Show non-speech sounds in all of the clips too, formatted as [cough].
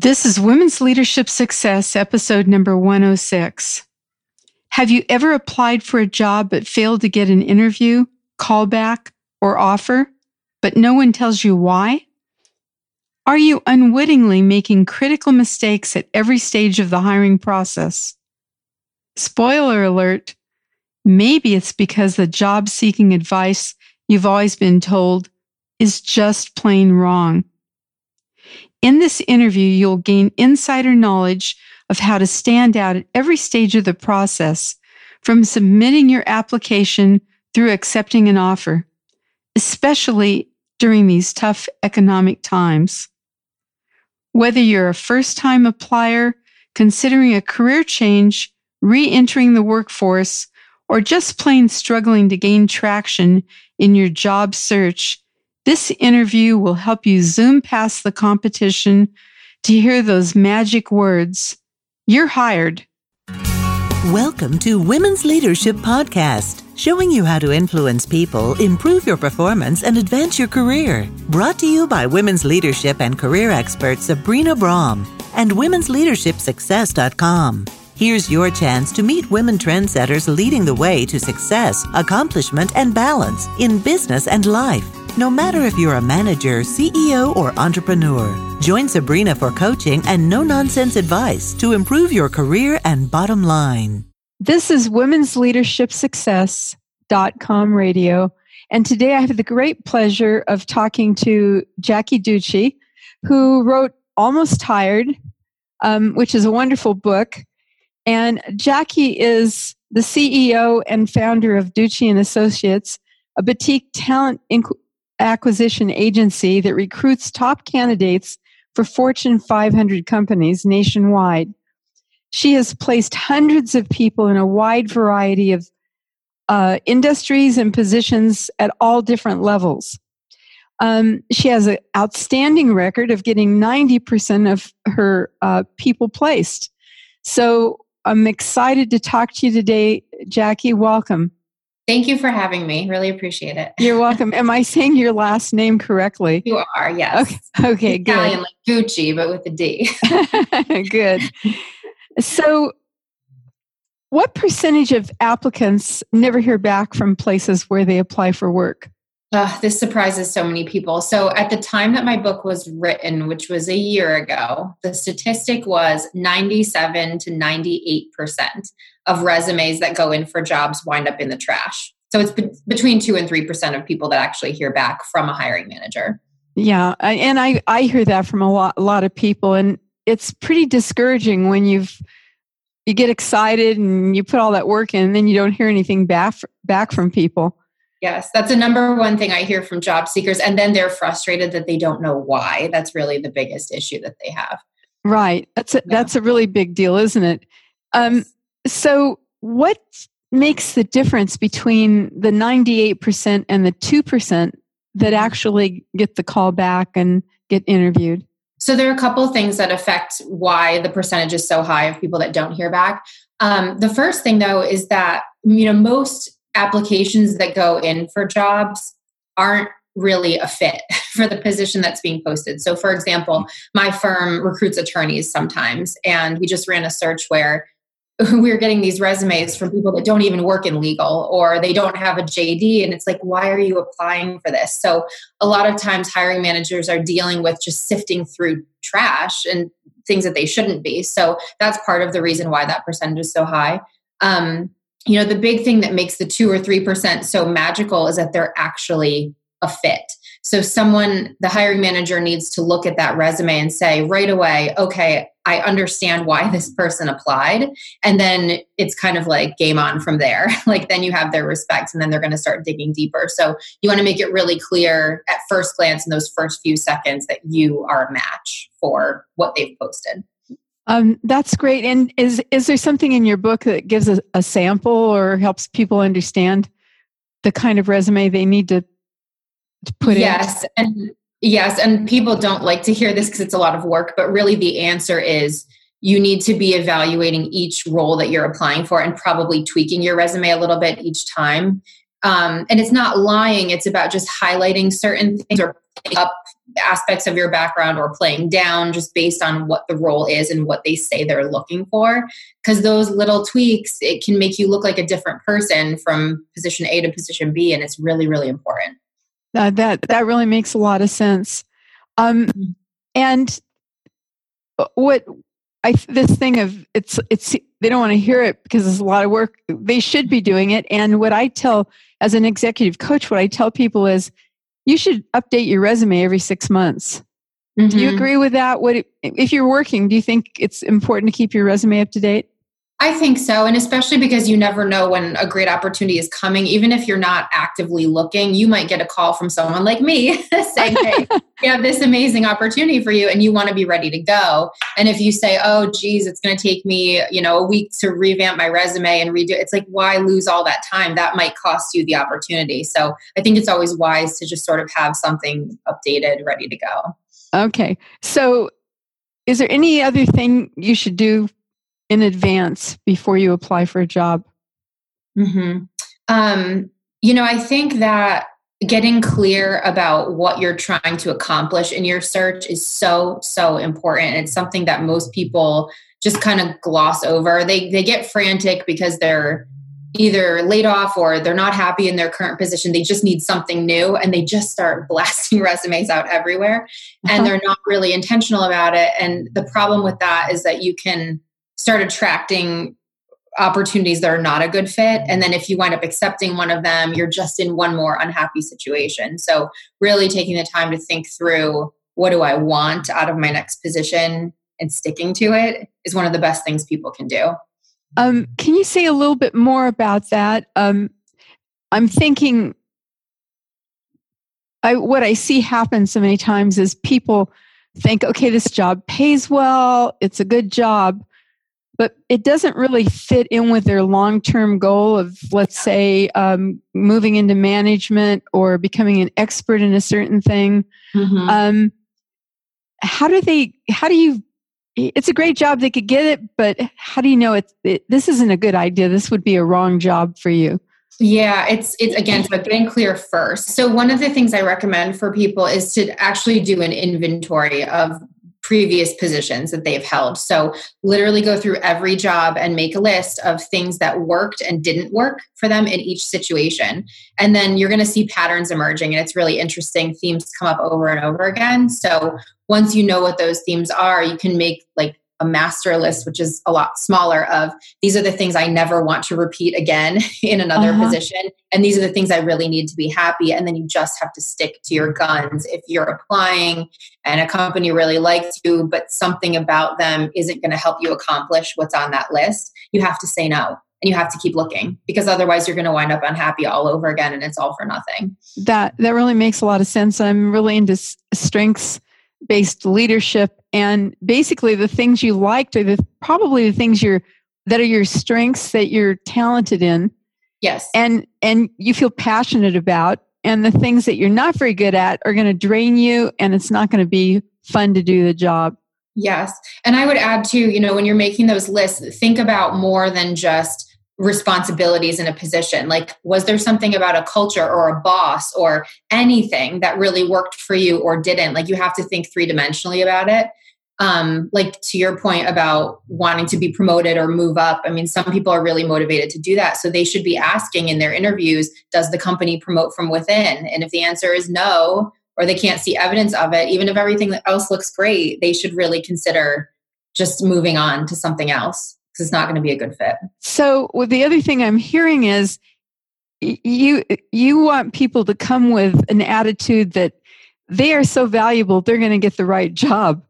This is Women's Leadership Success, episode number 106. Have you ever applied for a job but failed to get an interview, callback, or offer, but no one tells you why? Are you unwittingly making critical mistakes at every stage of the hiring process? Spoiler alert, maybe it's because the job seeking advice you've always been told is just plain wrong. In this interview, you'll gain insider knowledge of how to stand out at every stage of the process, from submitting your application through accepting an offer, especially during these tough economic times. Whether you're a first time applier, considering a career change, re entering the workforce, or just plain struggling to gain traction in your job search, this interview will help you zoom past the competition to hear those magic words. You're hired. Welcome to Women's Leadership Podcast, showing you how to influence people, improve your performance, and advance your career. Brought to you by women's leadership and career expert Sabrina Braham and womensleadershipsuccess.com. Here's your chance to meet women trendsetters leading the way to success, accomplishment, and balance in business and life. No matter if you're a manager, CEO, or entrepreneur, join Sabrina for coaching and no nonsense advice to improve your career and bottom line. This is Women's Leadership Success.com radio. And today I have the great pleasure of talking to Jackie Ducci, who wrote Almost Hired, um, which is a wonderful book. And Jackie is the CEO and founder of Ducci and Associates, a boutique talent inc- acquisition agency that recruits top candidates for Fortune 500 companies nationwide. She has placed hundreds of people in a wide variety of uh, industries and positions at all different levels. Um, she has an outstanding record of getting 90% of her uh, people placed. So I'm excited to talk to you today, Jackie. Welcome. Thank you for having me. Really appreciate it. You're [laughs] welcome. Am I saying your last name correctly? You are, yes. Okay, okay good. Italian like Gucci, but with a D. [laughs] good. So, what percentage of applicants never hear back from places where they apply for work? Uh, this surprises so many people. So, at the time that my book was written, which was a year ago, the statistic was 97 to 98% of resumes that go in for jobs wind up in the trash. So it's be- between 2 and 3% of people that actually hear back from a hiring manager. Yeah, and I I hear that from a lot a lot of people and it's pretty discouraging when you've you get excited and you put all that work in and then you don't hear anything back back from people. Yes, that's the number one thing I hear from job seekers and then they're frustrated that they don't know why. That's really the biggest issue that they have. Right. That's a, yeah. that's a really big deal, isn't it? Um, so, what makes the difference between the 98% and the 2% that actually get the call back and get interviewed? So, there are a couple of things that affect why the percentage is so high of people that don't hear back. Um, the first thing, though, is that you know most applications that go in for jobs aren't really a fit [laughs] for the position that's being posted. So, for example, my firm recruits attorneys sometimes, and we just ran a search where [laughs] we are getting these resumes from people that don't even work in legal or they don't have a JD. And it's like, why are you applying for this? So, a lot of times, hiring managers are dealing with just sifting through trash and things that they shouldn't be. So, that's part of the reason why that percentage is so high. Um, you know, the big thing that makes the two or 3% so magical is that they're actually a fit. So, someone, the hiring manager needs to look at that resume and say right away, okay, I understand why this person applied. And then it's kind of like game on from there. [laughs] like then you have their respect and then they're going to start digging deeper. So you want to make it really clear at first glance in those first few seconds that you are a match for what they've posted. Um, that's great. And is is there something in your book that gives a, a sample or helps people understand the kind of resume they need to, to put yes, in? Yes, and Yes, and people don't like to hear this because it's a lot of work, but really the answer is you need to be evaluating each role that you're applying for and probably tweaking your resume a little bit each time. Um, and it's not lying, it's about just highlighting certain things or up aspects of your background or playing down just based on what the role is and what they say they're looking for because those little tweaks it can make you look like a different person from position a to position b and it's really really important uh, that that really makes a lot of sense um, mm-hmm. and what I this thing of it's it's they don't want to hear it because it's a lot of work. They should be doing it. And what I tell as an executive coach, what I tell people is you should update your resume every six months. Mm-hmm. Do you mm-hmm. agree with that? What if you're working? Do you think it's important to keep your resume up to date? I think so. And especially because you never know when a great opportunity is coming. Even if you're not actively looking, you might get a call from someone like me [laughs] saying, Hey, we have this amazing opportunity for you and you want to be ready to go. And if you say, Oh, geez, it's going to take me, you know, a week to revamp my resume and redo it, it's like, why lose all that time? That might cost you the opportunity. So I think it's always wise to just sort of have something updated, ready to go. Okay. So is there any other thing you should do in advance before you apply for a job? Mm-hmm. Um, you know, I think that getting clear about what you're trying to accomplish in your search is so so important it's something that most people just kind of gloss over they they get frantic because they're either laid off or they're not happy in their current position they just need something new and they just start [laughs] blasting resumes out everywhere uh-huh. and they're not really intentional about it and the problem with that is that you can start attracting opportunities that are not a good fit. And then if you wind up accepting one of them, you're just in one more unhappy situation. So, really taking the time to think through what do I want out of my next position and sticking to it is one of the best things people can do. Um, can you say a little bit more about that? Um, I'm thinking, I, what I see happen so many times is people think, okay, this job pays well, it's a good job, but it doesn't really fit in with their long term goal of, let's say, um, moving into management or becoming an expert in a certain thing. Mm-hmm. Um, how do they, how do you, it's a great job, they could get it, but how do you know it, it this isn't a good idea? This would be a wrong job for you? Yeah, it's it's again so getting clear first. So one of the things I recommend for people is to actually do an inventory of previous positions that they've held. So, literally go through every job and make a list of things that worked and didn't work for them in each situation. And then you're going to see patterns emerging, and it's really interesting. Themes come up over and over again. So, once you know what those themes are, you can make like a master list, which is a lot smaller, of these are the things I never want to repeat again [laughs] in another uh-huh. position. And these are the things I really need to be happy. And then you just have to stick to your guns. If you're applying and a company really likes you, but something about them isn't going to help you accomplish what's on that list, you have to say no. And you have to keep looking because otherwise you're going to wind up unhappy all over again and it's all for nothing. That that really makes a lot of sense. I'm really into strengths based leadership and basically the things you liked are the probably the things you're that are your strengths that you're talented in. Yes. And and you feel passionate about and the things that you're not very good at are going to drain you and it's not going to be fun to do the job. Yes. And i would add too you know when you're making those lists think about more than just responsibilities in a position? Like was there something about a culture or a boss or anything that really worked for you or didn't? Like you have to think three dimensionally about it. Um, like to your point about wanting to be promoted or move up i mean some people are really motivated to do that. So they should be asking in their interviews does the company promote from within? And if the answer is no or they can't see evidence of it even if everything else looks great they should really consider just moving on to something else because it's not going to be a good fit. So, well, the other thing I'm hearing is you you want people to come with an attitude that they are so valuable they're going to get the right job.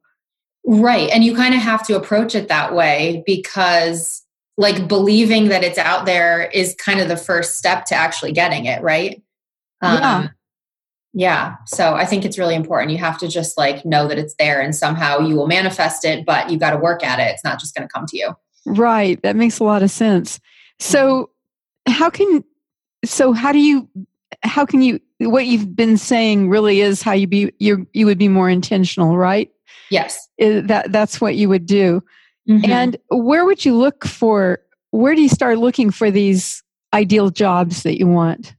Right, and you kind of have to approach it that way because like believing that it's out there is kind of the first step to actually getting it, right? Um, yeah. Yeah. So I think it's really important. You have to just like know that it's there and somehow you will manifest it, but you got to work at it. It's not just going to come to you. Right. That makes a lot of sense. So, how can, so how do you, how can you, what you've been saying really is how you be, you you would be more intentional, right? Yes. That, that's what you would do. Mm-hmm. And where would you look for, where do you start looking for these ideal jobs that you want?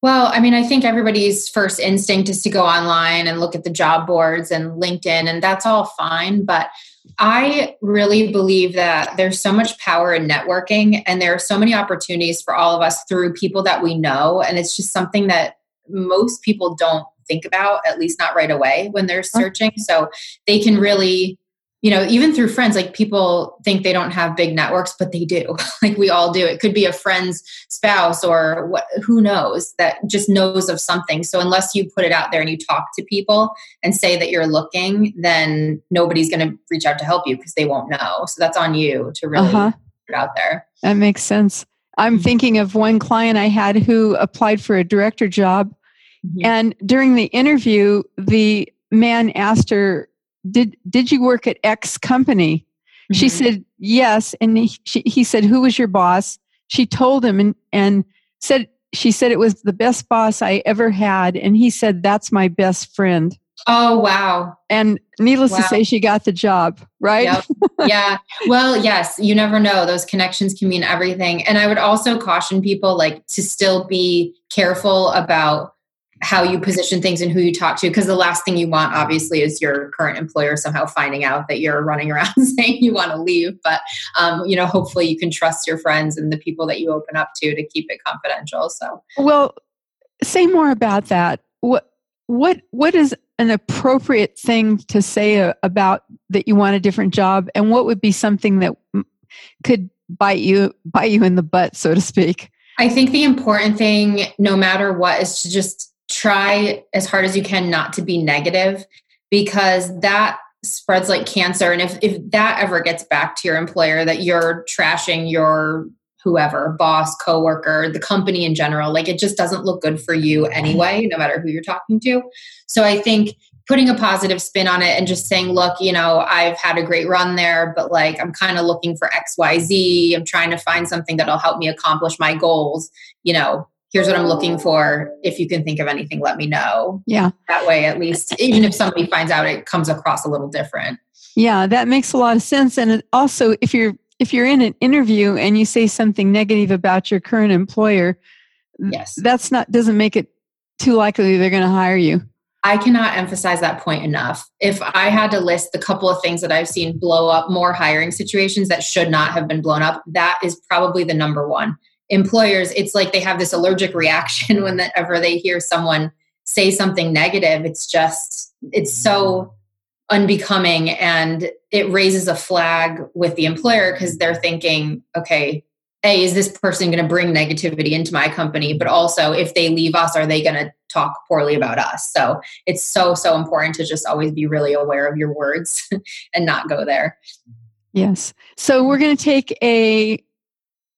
Well, I mean, I think everybody's first instinct is to go online and look at the job boards and LinkedIn, and that's all fine. But I really believe that there's so much power in networking, and there are so many opportunities for all of us through people that we know. And it's just something that most people don't think about, at least not right away when they're searching. So they can really you know, even through friends, like people think they don't have big networks, but they do. [laughs] like we all do. It could be a friend's spouse or what, who knows that just knows of something. So unless you put it out there and you talk to people and say that you're looking, then nobody's going to reach out to help you because they won't know. So that's on you to really uh-huh. put it out there. That makes sense. I'm mm-hmm. thinking of one client I had who applied for a director job. Mm-hmm. And during the interview, the man asked her did did you work at X company? Mm-hmm. She said yes, and he, she, he said, "Who was your boss?" She told him and and said she said it was the best boss I ever had, and he said that's my best friend. Oh wow! And needless wow. to say, she got the job, right? Yep. yeah. Well, yes. You never know; those connections can mean everything. And I would also caution people, like, to still be careful about how you position things and who you talk to because the last thing you want obviously is your current employer somehow finding out that you're running around [laughs] saying you want to leave. But um, you know hopefully you can trust your friends and the people that you open up to to keep it confidential so. Well say more about that. What what what is an appropriate thing to say about that you want a different job? And what would be something that could bite you bite you in the butt so to speak? I think the important thing, no matter what, is to just try as hard as you can not to be negative because that spreads like cancer. And if, if that ever gets back to your employer that you're trashing your whoever boss coworker the company in general like it just doesn't look good for you anyway no matter who you're talking to. So i think putting a positive spin on it and just saying look you know i've had a great run there but like i'm kind of looking for xyz i'm trying to find something that'll help me accomplish my goals you know here's what I'm looking for. If you can think of anything, let me know. Yeah. That way, at least, even if somebody finds out, it comes across a little different. Yeah, that makes a lot of sense. And also, if you're if you're in an interview and you say something negative about your current employer, yes, that's not doesn't make it too likely they're going to hire you. I cannot emphasize that point enough. If I had to list the couple of things that I've seen blow up more hiring situations that should not have been blown up, that is probably the number one employers it's like they have this allergic reaction [laughs] whenever they hear someone say something negative. It's just it's so unbecoming and it raises a flag with the employer because they're thinking okay a is this person going to bring negativity into my company? But also if they leave us are they going to talk poorly about us? So it's so so important to just always be really aware of your words [laughs] and not go there. Yes. So we're going to take a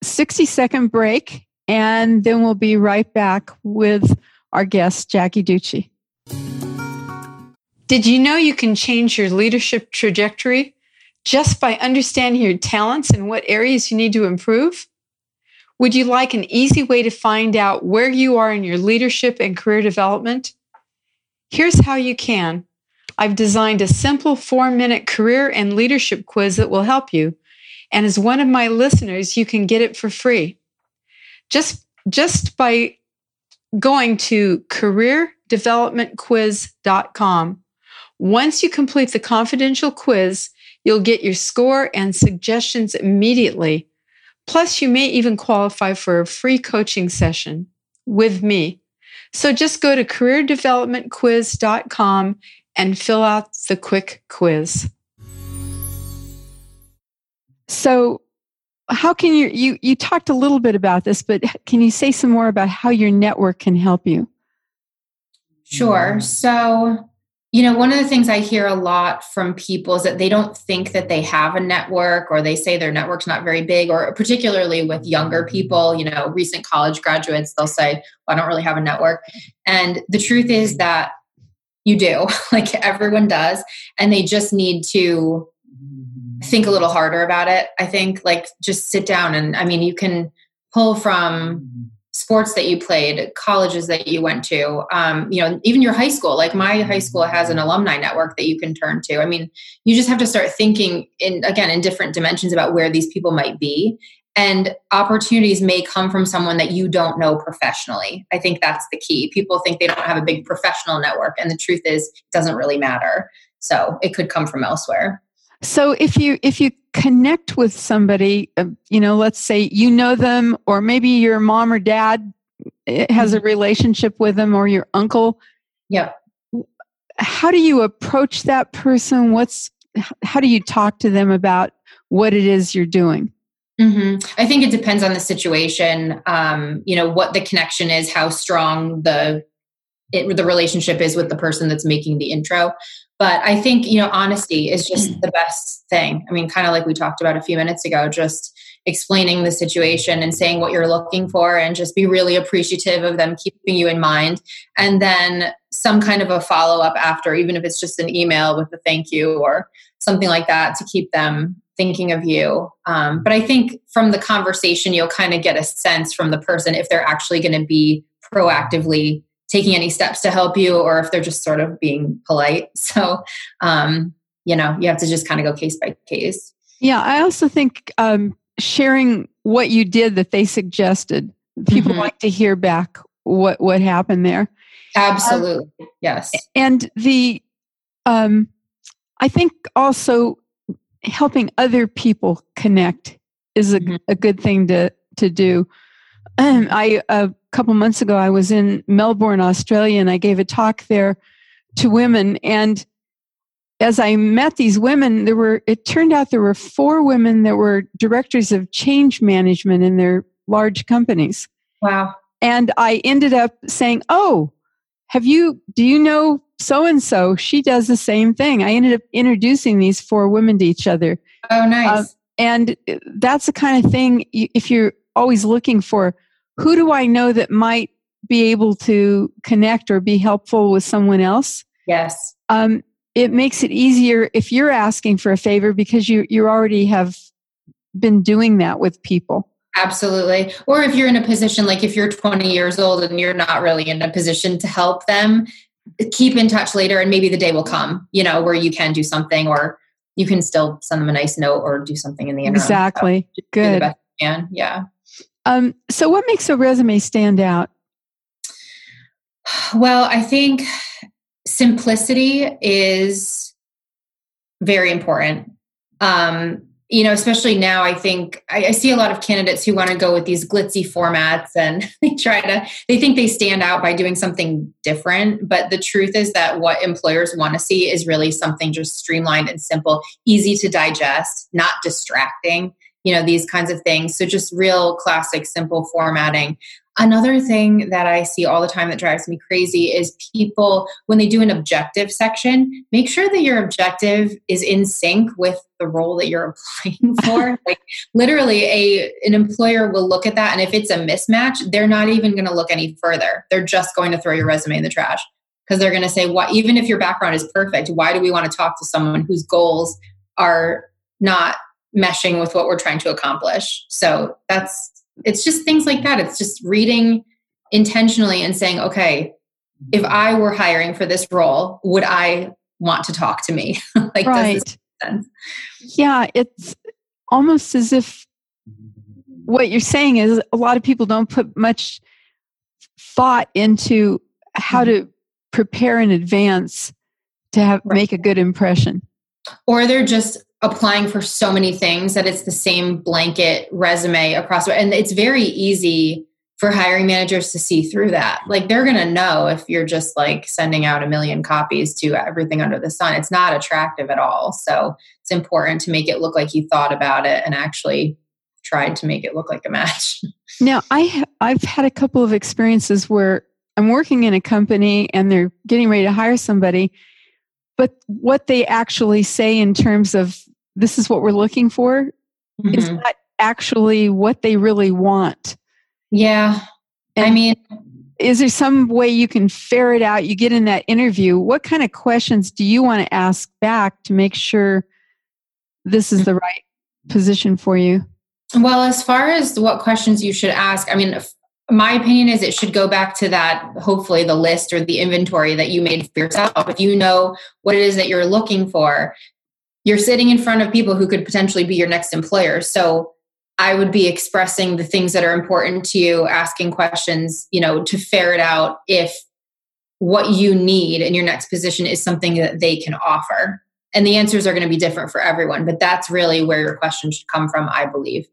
60 second break, and then we'll be right back with our guest, Jackie Ducci. Did you know you can change your leadership trajectory just by understanding your talents and what areas you need to improve? Would you like an easy way to find out where you are in your leadership and career development? Here's how you can. I've designed a simple four minute career and leadership quiz that will help you. And as one of my listeners, you can get it for free. Just, just by going to careerdevelopmentquiz.com. Once you complete the confidential quiz, you'll get your score and suggestions immediately. Plus, you may even qualify for a free coaching session with me. So just go to careerdevelopmentquiz.com and fill out the quick quiz. So, how can you, you, you talked a little bit about this, but can you say some more about how your network can help you? Sure. Mm. So, you know, one of the things I hear a lot from people is that they don't think that they have a network or they say their network's not very big, or particularly with younger mm-hmm. people, you know, recent college graduates, they'll say, well, I don't really have a network. And the truth is that you do, [laughs] like everyone does, and they just need to think a little harder about it. I think like just sit down and I mean you can pull from sports that you played, colleges that you went to, um, you know, even your high school. Like my high school has an alumni network that you can turn to. I mean, you just have to start thinking in again in different dimensions about where these people might be and opportunities may come from someone that you don't know professionally. I think that's the key. People think they don't have a big professional network, and the truth is, it doesn't really matter. So it could come from elsewhere. So if you if you connect with somebody, uh, you know, let's say you know them, or maybe your mom or dad eh, has a mm-hmm. relationship with them, or your uncle. Yeah. How do you approach that person? What's how do you talk to them about what it is you're doing? Mm-hmm. I think it depends on the situation. Um, you know what the connection is, how strong the it, the relationship is with the person that's making the intro. But I think you know honesty is just the best thing. I mean, kind of like we talked about a few minutes ago, just explaining the situation and saying what you're looking for, and just be really appreciative of them keeping you in mind, and then some kind of a follow up after, even if it's just an email with a thank you or something like that to keep them thinking of you. Um, but I think from the conversation, you'll kind of get a sense from the person if they're actually going to be proactively taking any steps to help you or if they're just sort of being polite. [laughs] So, um, you know, you have to just kind of go case by case. Yeah, I also think um, sharing what you did that they suggested. People mm-hmm. like to hear back what what happened there. Absolutely, um, yes. And the, um, I think also helping other people connect is a, mm-hmm. a good thing to to do. Um, [clears throat] I a couple months ago I was in Melbourne, Australia, and I gave a talk there to women. And as I met these women, there were it turned out there were four women that were directors of change management in their large companies. Wow! And I ended up saying, "Oh, have you? Do you know so and so, she does the same thing. I ended up introducing these four women to each other. Oh, nice. Uh, and that's the kind of thing, if you're always looking for who do I know that might be able to connect or be helpful with someone else? Yes. Um, it makes it easier if you're asking for a favor because you, you already have been doing that with people. Absolutely. Or if you're in a position like if you're 20 years old and you're not really in a position to help them, keep in touch later and maybe the day will come, you know, where you can do something or you can still send them a nice note or do something in the interim. Exactly. So Good. can. Yeah. Um, so what makes a resume stand out? Well, I think simplicity is very important. Um, you know, especially now, I think I, I, see a lot of candidates who want to go with these glitzy formats and [laughs] they try to, they think they stand out by doing something different. But the truth is that what employers want to see is really something just streamlined and simple, easy to digest, not distracting, you know, these kinds of things. So just real classic, simple formatting. Another thing that I see all the time that drives me crazy is people, when they do an objective section, make sure that your objective is in sync with the role that you're [laughs] applying for. [laughs] like literally a an employer will look at that and if it's a mismatch, they're not even going to look any further. They're just going to throw your resume in the trash because they're going to say, "What even if your background is perfect, why do we want to talk to someone whose goals are not meshing with what we're trying to accomplish?" So that's it's just things like that. It's just reading intentionally and saying, okay, if I were hiring for this role, would I want to talk to me? [laughs] like, right. Yeah, it's almost as if what you're saying is a lot of people don't put much thought into how to mm-hmm. prepare in advance to have right. make a good impression. Or they're just applying for so many things that it's the same blanket resume across and it's very easy for hiring managers to see through that. Like they're going to know if you're just like sending out a million copies to everything under the sun. It's not attractive at all. So it's important to make it look like you thought about it and actually tried to make it look like a match. [laughs] Now i ha- i've had a couple of experiences where i'm working in a company and they're getting ready to hire somebody but what they actually say in terms of this is what we're looking for mm-hmm. is not actually what they really want. Yeah. And I mean, is there some way you can ferret out? You get in that interview. What kind of questions do you want to ask back to make sure this is the right position for you? Well, as far as what questions you should ask, I mean, my opinion is it should go back to that hopefully the list or the inventory that you made for yourself if you know what it is that you're looking for you're sitting in front of people who could potentially be your next employer. So I would be expressing the things that are important to you, asking questions, you know, to ferret out if what you need in your next position is something that they can offer. And the answers are going to be different for everyone, but that's really where your question should come from, I believe.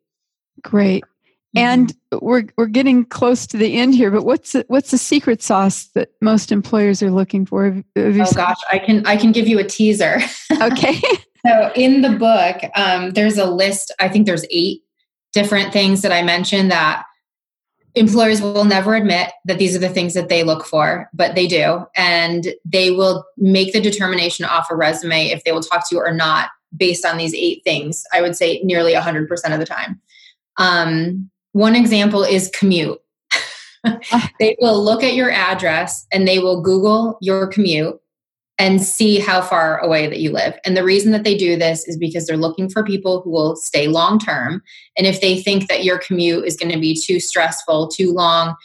Great. Mm-hmm. And we're we're getting close to the end here, but what's the, what's the secret sauce that most employers are looking for? oh gosh, I can I can give you a teaser. [laughs] Okay. [laughs] so in the book, um, there's a list. I think there's eight different things that I mentioned that employers will never admit that these are the things that they look for, but they do. And they will make the determination off a resume if they will talk to you or not based on these eight things. I would say nearly 100% of the time. Um, one example is commute. [laughs] they will look at your address and they will Google your commute and see how far away that you live. And the reason that they do this is because they're looking for people who will stay long term. And if they think that your commute is going to be too stressful, too long,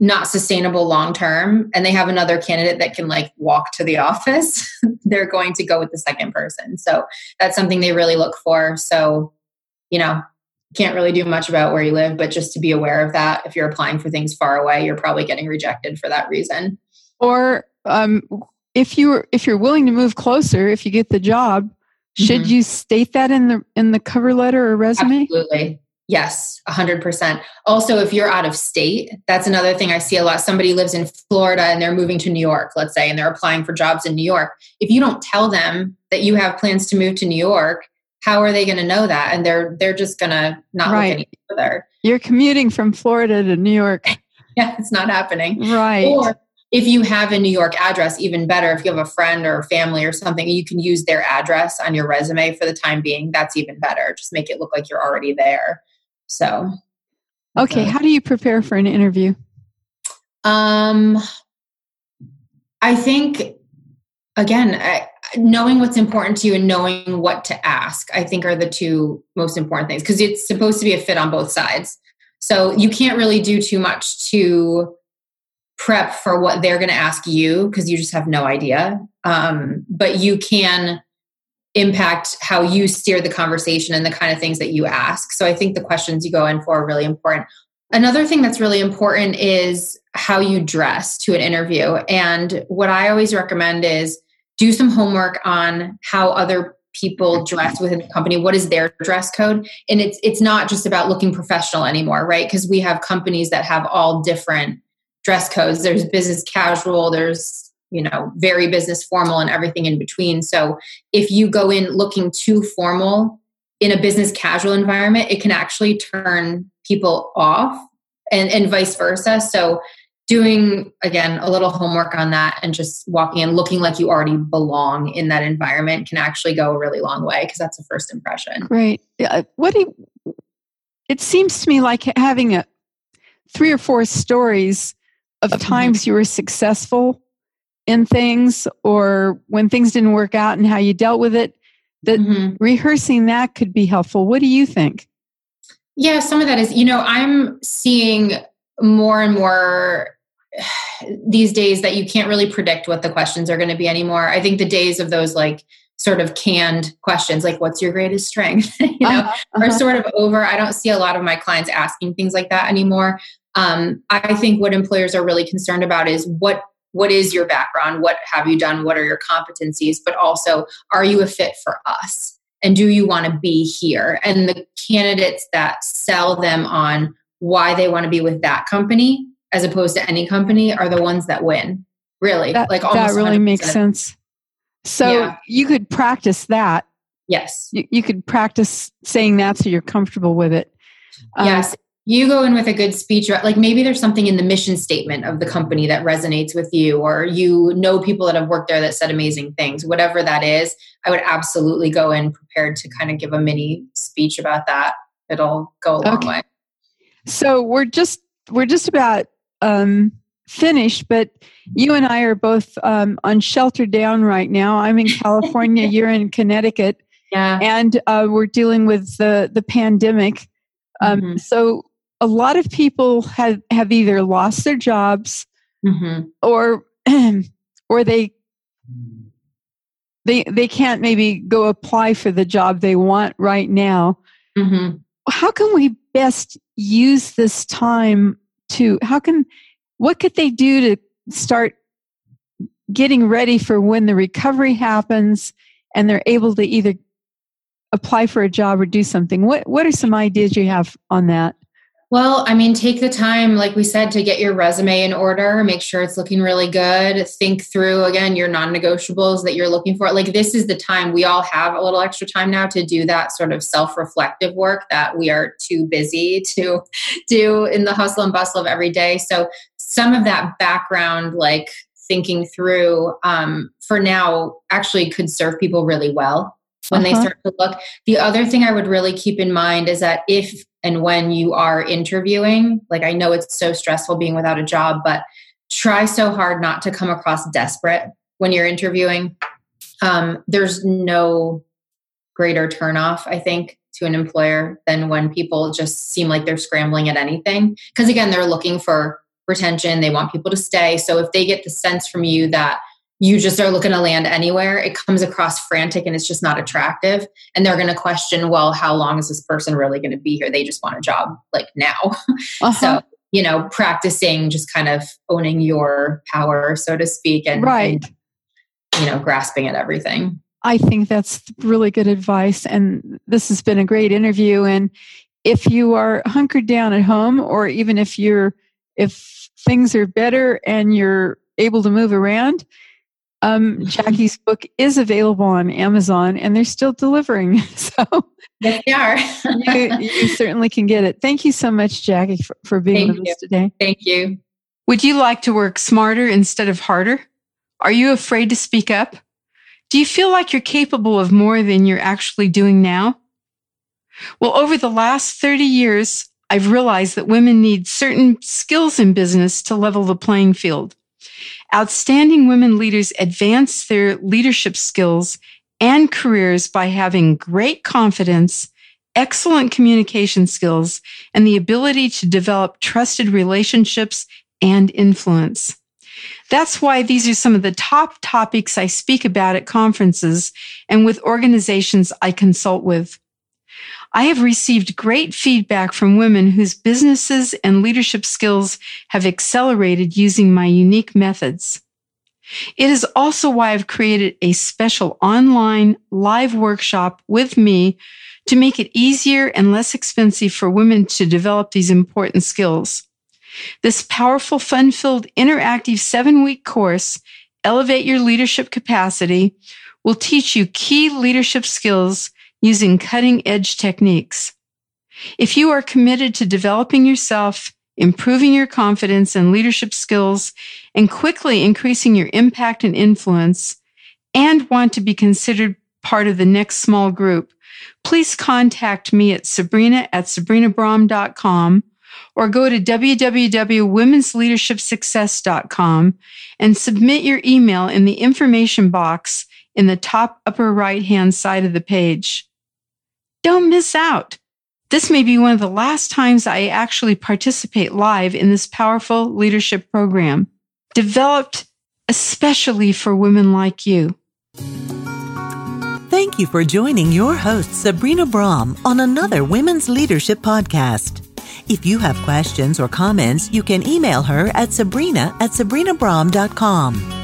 not sustainable long term, and they have another candidate that can like walk to the office, [laughs] they're going to go with the second person. So that's something they really look for. So, you know, can't really do much about where you live, but just to be aware of that. If you're applying for things far away, you're probably getting rejected for that reason. Or um, if you're if you're willing to move closer, if you get the job, should mm-hmm. you state that in the in the cover letter or resume? Absolutely. Yes, 100%. Also, if you're out of state, that's another thing I see a lot. Somebody lives in Florida and they're moving to New York, let's say, and they're applying for jobs in New York. If you don't tell them that you have plans to move to New York, how are they going to know that? And they're they're just going to not right. look any further. You're commuting from Florida to New York. [laughs] yeah, it's not happening. Right. Or if you have a New York address, even better. If you have a friend or family or something, you can use their address on your resume for the time being. That's even better. Just make it look like you're already there. So, okay. So. How do you prepare for an interview? Um, I think again, I, knowing what's important to you and knowing what to ask, I think are the two most important things because it's supposed to be a fit on both sides. So you can't really do too much to prep for what they're going to ask you because you just have no idea. Um, but you can impact how you steer the conversation and the kind of things that you ask. So I think the questions you go in for are really important. Another thing that's really important is how you dress to an interview. And what I always recommend is do some homework on how other people dress within the company what is their dress code and it's it's not just about looking professional anymore right because we have companies that have all different dress codes. There's business casual, there's, you know, very business formal and everything in between. So if you go in looking too formal in a business casual environment, it can actually turn people off and, and vice versa. So doing again a little homework on that and just walking in looking like you already belong in that environment can actually go a really long way because that's a first impression. Great. What do you, it seems to me like having a three or four stories of times you were successful in things or when things didn't work out and how you dealt with it that mm-hmm. rehearsing that could be helpful. What do you think? Yeah some of that is you know i'm seeing more and more [sighs] these days that you can't really predict what the questions are going to be anymore. I think the days of those like sort of canned questions like what's your greatest strength? [laughs] You know uh-huh, uh-huh. are sort of over. I don't see a lot of my clients asking things like that anymore um, I think what employers are really concerned about is what what is your background, what have you done, what are your competencies, but also are you a fit for us, and do you want to be here? And the candidates that sell them on why they want to be with that company as opposed to any company are the ones that win. Really, that, like that really makes sense. So yeah. you could practice that. Yes, you, you, could practice saying that so you're comfortable with it. Um, yes, you go in with a good speech like maybe there's something in the mission statement of the company that resonates with you or you know people that have worked there that said amazing things whatever that is i would absolutely go in prepared to kind of give a mini speech about that. It'll go a long okay. way. So we're just we're just about um finished but you and i are both um, on shelter down right now. I'm in california [laughs] you're in connecticut. Yeah. And uh, we're dealing with the the pandemic. Um, mm-hmm. so a lot of people have, have either lost their jobs mm-hmm. or [clears throat] or they they they can't maybe go apply for the job they want right now. Mm-hmm. how can we best use this time to how can what could they do to start getting ready for when the recovery happens and they're able to either apply for a job or do something what what are some ideas you have on that well, I mean, take the time, like we said, to get your resume in order, make sure it's looking really good. Think through again your non negotiables that you're looking for. Like, this is the time we all have a little extra time now to do that sort of self reflective work that we are too busy [laughs] to do in the hustle and bustle of every day. So, some of that background, like thinking through um, for now, actually could serve people really well when uh-huh. they start to look. The other thing I would really keep in mind is that if and when you are interviewing. Like, I know it's so stressful being without a job, but try so hard not to come across desperate when you're interviewing. Um, there's no greater turnoff, I think, to an employer than when people just seem like they're scrambling at anything. Because again, they're looking for retention, they want people to stay. So if they get the sense from you that you just are looking to land anywhere, it comes across frantic and it's just not attractive. And they're going to question, well, how long is this person really going to be here? They just want a job like now. [laughs] Uh-huh. So, you know, practicing just kind of owning your power, so to speak, and, right. And, you know, grasping at everything. I think that's really good advice. And this has been a great interview. And if you are hunkered down at home, or even if you're, if things are better and you're able to move around, um, Jackie's book is available on Amazon and they're still delivering. [laughs] So yes, they are. you, you, certainly can get it. Thank you so much, Jackie, for, for being Thank with you. us today. Thank you. Would you like to work smarter instead of harder? Are you afraid to speak up? Do you feel like you're capable of more than you're actually doing now? Well, over the last 30 years, I've realized that women need certain skills in business to level the playing field. Outstanding women leaders advance their leadership skills and careers by having great confidence, excellent communication skills, and the ability to develop trusted relationships and influence. That's why these are some of the top topics I speak about at conferences and with organizations I consult with. I have received great feedback from women whose businesses and leadership skills have accelerated using my unique methods. It is also why I've created a special online live workshop with me to make it easier and less expensive for women to develop these important skills. This powerful, fun filled, interactive seven week course, Elevate Your Leadership Capacity, will teach you key leadership skills using cutting edge techniques. If you are committed to developing yourself, improving your confidence and leadership skills, and quickly increasing your impact and influence, and want to be considered part of the next small group, please contact me at sabrina at sabrinabraham.com or go to www.womensleadershipsuccess.com and submit your email in the information box in the top upper right hand side of the page. Don't miss out. This may be one of the last times I actually participate live in this powerful leadership program, developed especially for women like you. Thank you for joining your host, Sabrina Braham, on another Women's Leadership Podcast. If you have questions or comments, you can email her at sabrina at sabrinabraham.com.